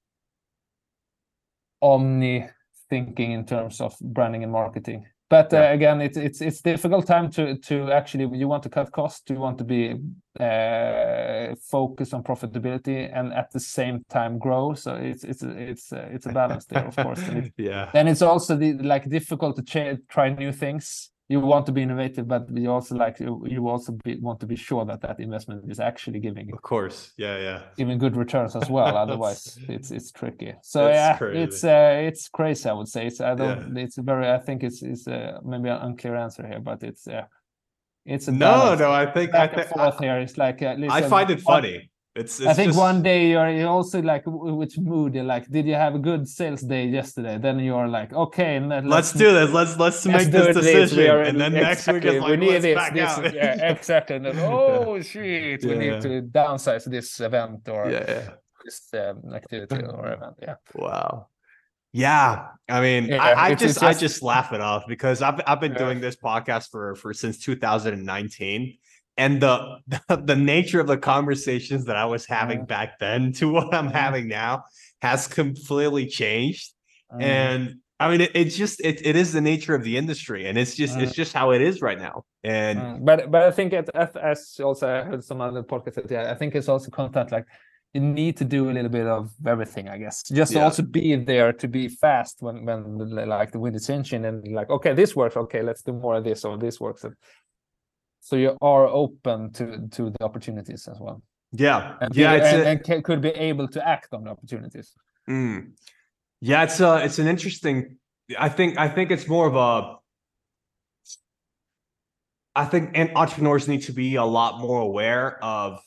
omni thinking in terms of branding and marketing. But uh, again it's it's it's difficult time to to actually you want to cut costs you want to be uh focus on profitability and at the same time grow. So it's it's it's uh, it's a balance there of course. Yeah. then it's also the like difficult to ch- try new things you want to be innovative but you also like you also be, want to be sure that that investment is actually giving of course. Yeah yeah. giving good returns as well. Otherwise it's it's tricky. So yeah crazy. it's uh it's crazy i would say. It's i don't yeah. it's very i think it's it's uh, maybe an unclear answer here but it's uh it's a no no i think back i think forth here. It's like uh, i find it funny it's, it's I think just... one day you're also like which mood you're like did you have a good sales day yesterday? Then you're like okay let's, let's do this. Let's let's, let's make this decision. and then exactly. next week like, we need this, this. yeah exactly. And then oh shit we need to downsize this event or yeah, yeah. this um, activity or event. Yeah. Wow. Yeah, I mean, yeah, I, I just, just, I just laugh it off because I've I've been doing this podcast for for since 2019, and the, the, nature of the conversations that I was having back then to what I'm mm. having now has completely changed. Mm. And I mean, it, it's just it, it is the nature of the industry, and it's just it's just how it is right now. And but but I think at FS also I heard some other podcasts, yeah, I think it's also content like you need to do a little bit of everything, I guess. Just yeah. also be there to be fast when when like the wind is changing and like okay, this works, okay, let's do more of this or this works so you are open to to the opportunities as well? Yeah. And yeah and, a... and, could be able to act on the opportunities? Mm. yeah it's uh it's an interesting i think i think it's more of a i think and entrepreneurs need to be a lot more aware of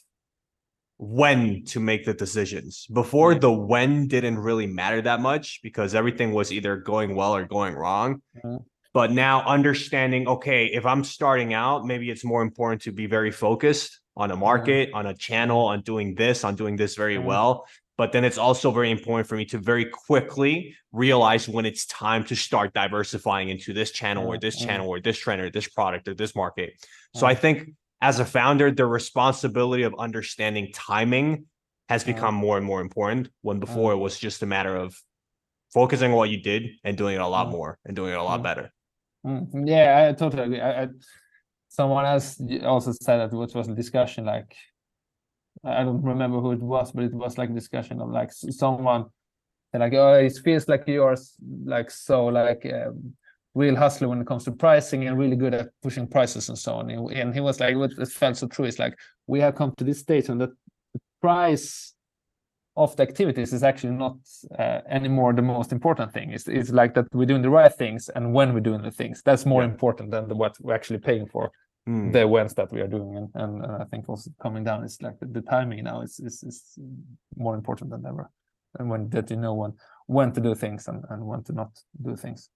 when to make the decisions. Before yeah. the when didn't really matter that much because everything was either going well or going wrong. Mm-hmm but now understanding okay if i'm starting out maybe it's more important to be very focused on a mm-hmm. market on a channel on doing this on doing this very mm-hmm. well. But then it's also very important for me to very quickly realize when it's time to start diversifying into this channel or this mm-hmm. channel or this trend or this product or this market. So i think as a founder the responsibility of understanding timing has become more and more important when before it was just a matter of focusing on what you did and doing it a lot more and doing it a lot better Mm, yeah, I totally agree. I, I, someone else also said that which was a discussion like I don't remember who it was, but it was like a discussion of like someone like oh it feels like you're like so like um, real hustler when it comes to pricing and really good at pushing prices and so on. And he was like, what it felt so true. It's like we have come to this stage and the price of the activities is actually not uh, anymore the most important thing. It's, it's like that we're doing the right things and when we're doing the things. That's more yeah. important than the, what we're actually paying for. Mm. The events that we are doing, and, and, and I think also coming down is like the, the, timing now is, is is more important than ever, and when that you know when when to do things and, and when to not do things.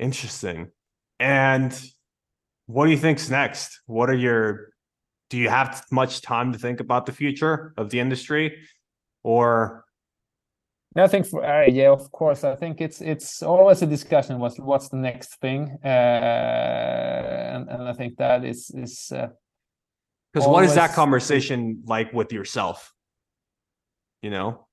Interesting. And what do you think's next? What are your do you have much time to think about the future of the industry? Or I think for uh, yeah, of course. I think it's it's always a discussion. What's what's the next thing? Uh, and and I think that is is because uh, what is that conversation like with yourself? You know,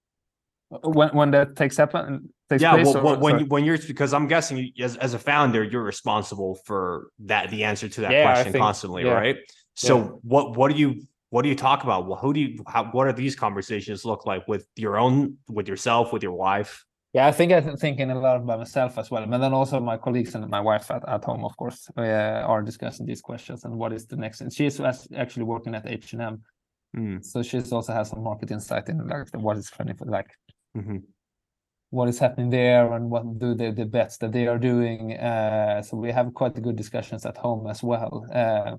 when when that takes happen takes yeah, place. well, when you, when you're because I'm guessing as as a founder, you're responsible for that the answer to that yeah, question think, constantly, yeah. right? So yeah. what what do you what do you talk about? Well, who do you? How, what are these conversations look like with your own, with yourself, with your wife? Yeah, I think I'm thinking a lot by myself as well, but then also my colleagues and my wife at, at home, of course, uh, are discussing these questions and what is the next. And she's actually working at H and M, mm. so she's also has some market insight in like what is trending for like. Mm-hmm. What is happening there and what do the, the bets that they are doing? Uh, so we have quite good discussions at home as well. Uh,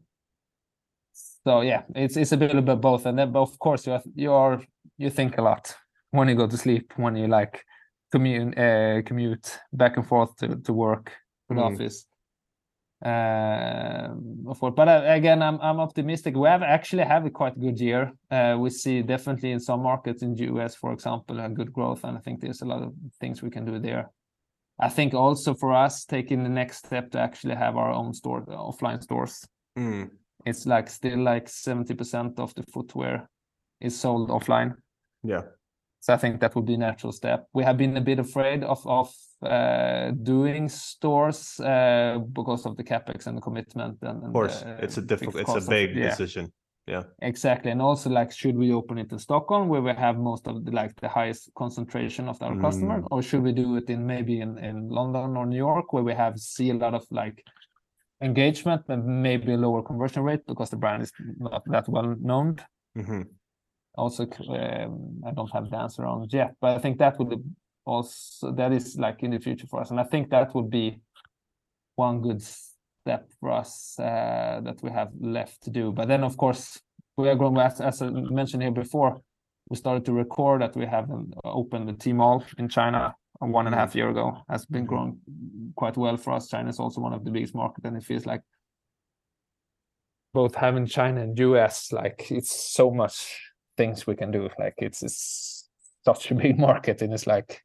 so yeah, it's it's a bit of both, and then but of course you you are you think a lot when you go to sleep, when you like commute uh, commute back and forth to to work to the mm. office. Uh, of but uh, again, I'm I'm optimistic. We have actually have a quite good year. Uh, we see definitely in some markets in the US, for example, a good growth, and I think there's a lot of things we can do there. I think also for us taking the next step to actually have our own store, offline stores. Mm it's like still like 70% of the footwear is sold offline. Yeah. So I think that would be a natural step. We have been a bit afraid of of uh, doing stores uh, because of the capex and the commitment. And, and of course, uh, it's a difficult, it's a big of, yeah. decision. Yeah, exactly. And also, like, should we open it in Stockholm where we have most of the like the highest concentration of our mm. customer, or should we do it in maybe in in London or New York where we have see a lot of like engagement and maybe a lower conversion rate because the brand is not that well known. Mm-hmm also um, I don't have the answer on yet, but I think that would also that is like in the future for us, and I think that would be one good step for us uh, that we have left to do. But then, of course, we are growing as, as I mentioned here before. We started to record that we have opened the Tmall in China one and a half year ago. Has been mm-hmm. growing quite well for us. China is also one of the biggest market, and it feels like both having China and US, like it's so much things we can do. Like it's, it's such a big market, and it's like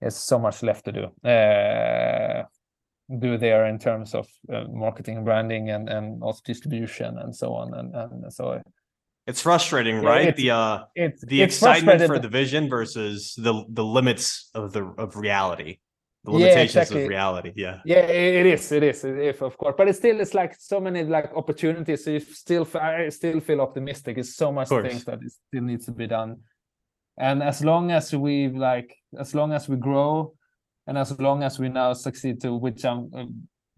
there's so much left to do. Uh, do there in terms of uh, marketing, branding, and and also distribution and so on. And and so it's frustrating, right? It's, the uh, it's, the it's excitement for the vision versus the the limits of the of reality. The limitations yeah, exactly. of reality yeah. Yeah it is it is if of course. But it still it's like so many like opportunities. So you still i still feel optimistic. It's so much things that it still needs to be done. And as long as we like as long as we grow and as long as we now succeed to which i'm uh,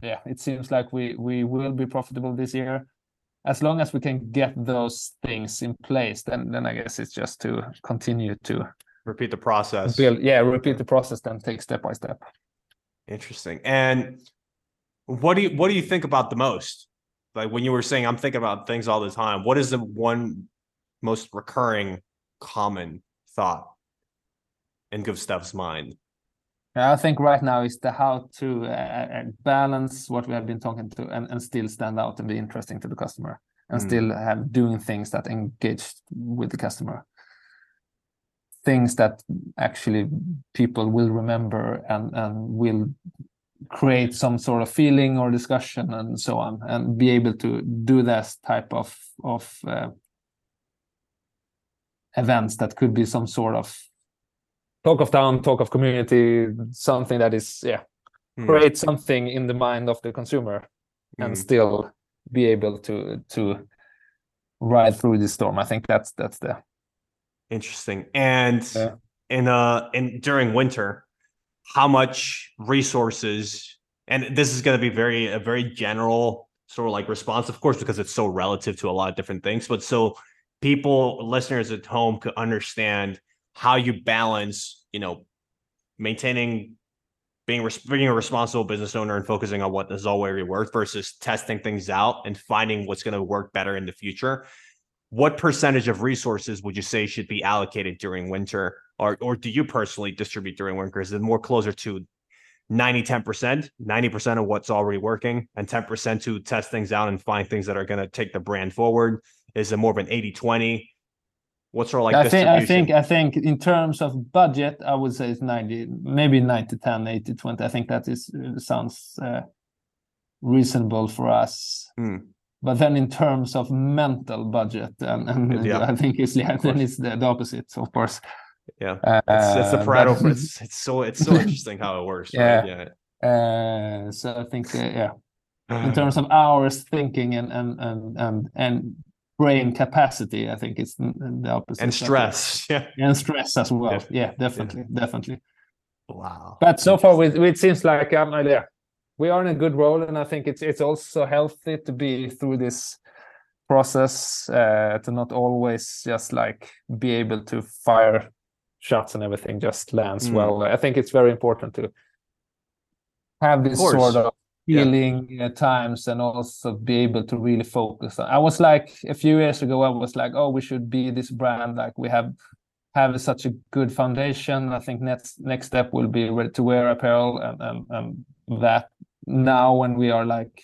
yeah it seems like we we will be profitable this year as long as we can get those things in place then then i guess it's just to continue to repeat the process. build yeah repeat the process then take step by step. Interesting. And what do you what do you think about the most? Like when you were saying i'm thinking about things all the time what is the one most recurring common thought in Gustav's mind I think right now is the how to uh, uh, balance what we have been talking to and, and still stand out and be interesting to the customer and mm. still have doing things that engage with the customer things that actually people will remember and and will create some sort of feeling or discussion and so on and be able to do this type of of uh, events that could be some sort of talk of town talk of community something that is yeah mm. create something in the mind of the consumer and hmm. still be able to to ride through the storm i think that's that's the Interesting. And yeah. in uh in during winter, how much resources and this is going to be very a very general sort of like response, of course, because it's so relative to a lot of different things. But so people, listeners at home, could understand how you balance, you know, maintaining being being a responsible business owner and focusing on what has already worked versus testing things out and finding what's going to work better in the future. What percentage of resources would you say should be allocated during winter? Or or do you personally distribute during winter? Is it more closer to 90 10% 90% of what's already working and 10% to test things out and find things that are going to take the brand forward? Is it more of an 80 20 what's of like I think I think I think in terms of budget I would say it's 90 maybe 90 10 80 20 I think that is uh, sounds uh, reasonable for us. Mm but then in terms of mental budget and, and yeah. i think it's yeah then it's the, the, opposite of course. Yeah. Uh, it's, it's the pareto but, it's, it's so it's so interesting how it works yeah. Right? yeah. Uh, so i think uh, yeah. In terms of hours thinking and and and and, and brain capacity i think it's the opposite and stress. Yeah. And stress as well. Yeah, yeah definitely yeah. definitely wow. But so far it, it seems like i'm um, there we are in a good role, and I think it's it's also healthy to be through this process uh, to not always just like be able to fire shots and everything just lands mm. well. I think it's very important to have this of sort of healing yeah. Uh, times and also be able to really focus. I was like a few years ago, I was like, oh, we should be this brand. Like we have have such a good foundation. I think next next step will be ready to wear apparel and and, and that now when we are like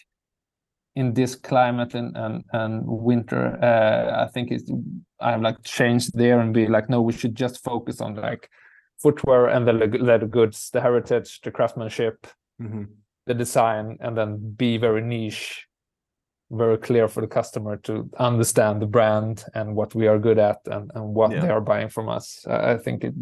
in this climate and and, and winter uh, i think it's i've like changed there and be like no we should just focus on like footwear and the leather goods the heritage the craftsmanship mm-hmm. The design and then be very niche very clear for the customer to understand the brand and what we are good at and, and what yeah. they are buying from us. I think it,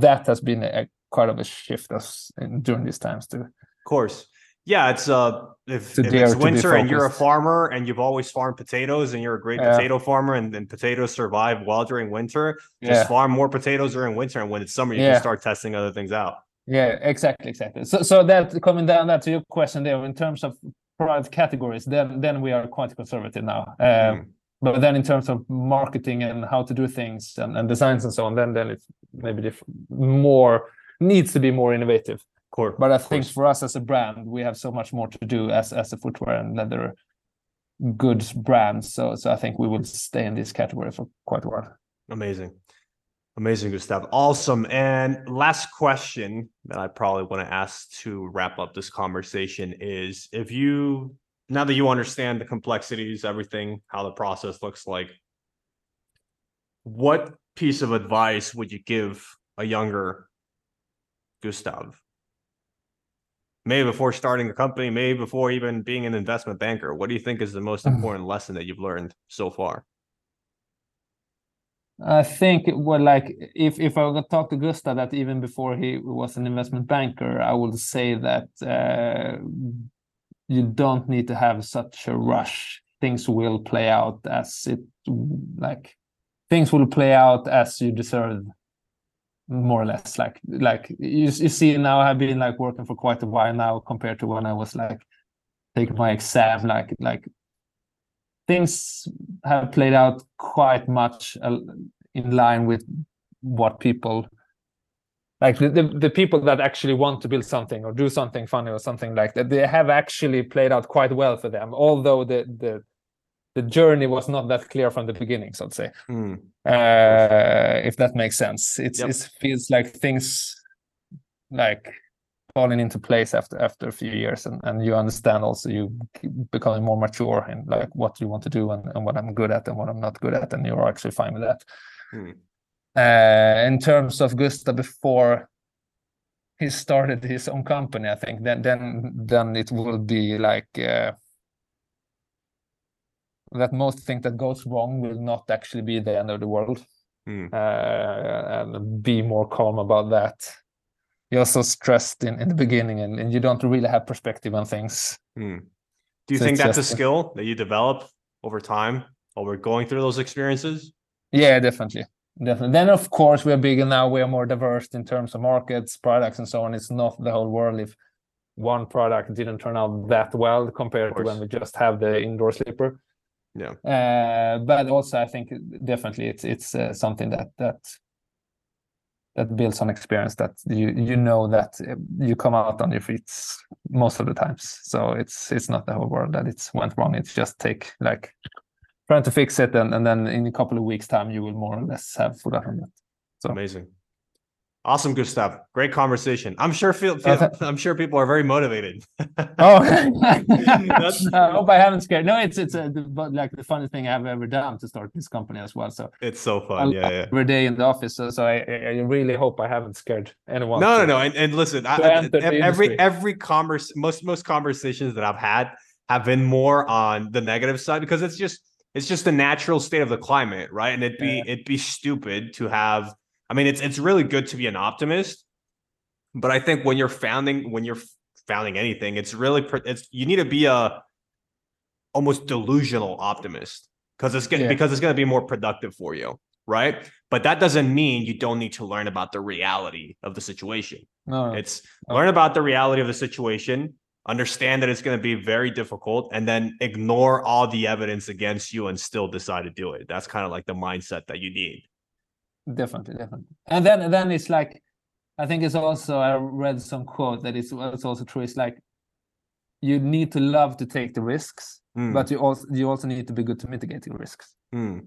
that has been a, quite of a shift us in, during these times too. Of course. Yeah, it's uh if, if it's winter and you're a farmer and you've always farmed potatoes and you're a great yeah. potato farmer and, and potatoes survive well during winter, just yeah. farm more potatoes during winter and when it's summer you can start testing other things out. Yeah, exactly, exactly. So so that coming down that to your question there in terms of product categories, then then we are quite conservative now. Um, mm. But then in terms of marketing and how to do things and, and designs and so on, then then it's maybe different, more needs to be more innovative. Core. But I think for us as a brand, we have so much more to do as as a footwear and leather goods brand. So so I think we will stay in this category for quite a while. Amazing. Amazing, Gustav. Awesome. And last question that I probably want to ask to wrap up this conversation is if you, now that you understand the complexities, everything, how the process looks like, what piece of advice would you give a younger Gustav? Maybe before starting a company, maybe before even being an investment banker. What do you think is the most important lesson that you've learned so far? I think well, like if if I to talk to Gustav that even before he was an investment banker, I would say that uh, you don't need to have such a rush. Things will play out as it like things will play out as you deserve more or less like like you, you see now i've been like working for quite a while now compared to when i was like taking my exam like like things have played out quite much uh, in line with what people like the, the, the, people that actually want to build something or do something funny or something like that they have actually played out quite well for them although the the the journey was not that clear from the beginning so to say mm. uh, if that makes sense it's yep. it feels like things like falling into place after after a few years and, and you understand also you becoming more mature in like what you want to do and, and what i'm good at and what i'm not good at and you're actually fine with that hmm. uh, in terms of gustav before he started his own company i think then then then it will be like uh, that most thing that goes wrong will not actually be the end of the world hmm. uh, and be more calm about that you're so stressed in, in the beginning and, and you don't really have perspective on things. Hmm. Do you so think that's just, a skill that you develop over time over going through those experiences? Yeah, definitely. Definitely. Then of course we're bigger now, we're more diverse in terms of markets, products and so on. It's not the whole world if one product didn't turn out that well compared to when we just have the indoor sleeper. Yeah. Uh, but also I think definitely it's it's uh, something that that that builds on experience that you you know that uh, you come out on your feet most of the times. So it's it's not the whole world that it's went wrong. It's just take like trying to fix it and, and then in a couple of weeks time you will more or less have from it so amazing Awesome, Gustav. Great conversation. I'm sure feel, uh, feel I'm sure people are very motivated. oh, I hope I haven't scared. No, it's it's uh, a, like the funniest thing I've ever done to start this company as well. So it's so fun. Yeah, yeah. Every day in the office. So, so I, I really hope I haven't scared anyone. No, to, no, no. And, and listen, I, every every converse most most conversations that I've had have been more on the negative side because it's just it's just the natural state of the climate, right? And it'd be yeah. it'd be stupid to have I mean, it's it's really good to be an optimist, but I think when you're founding when you're founding anything, it's really it's you need to be a almost delusional optimist because it's yeah. because it's going to be more productive for you, right? But that doesn't mean you don't need to learn about the reality of the situation. No, it's no. learn about the reality of the situation, understand that it's going to be very difficult, and then ignore all the evidence against you and still decide to do it. That's kind of like the mindset that you need definitely definitely and then then it's like i think it's also i read some quote that it's, it's also true it's like you need to love to take the risks mm. but you also you also need to be good to mitigating risks mm.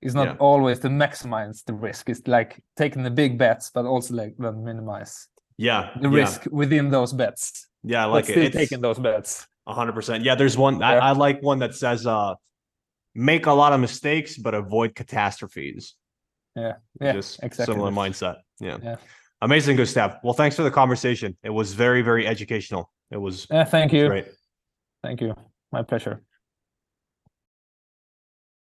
it's not yeah. always to maximize the risk it's like taking the big bets but also like then minimize yeah the yeah. risk within those bets yeah I like still it still taking those bets 100% yeah there's one yeah. I, I like one that says uh make a lot of mistakes but avoid catastrophes yeah, yeah, just exactly. Similar mindset. Yeah. yeah. Amazing, Gustav. Well, thanks for the conversation. It was very, very educational. It was. Yeah, thank you. Great. Thank you. My pleasure.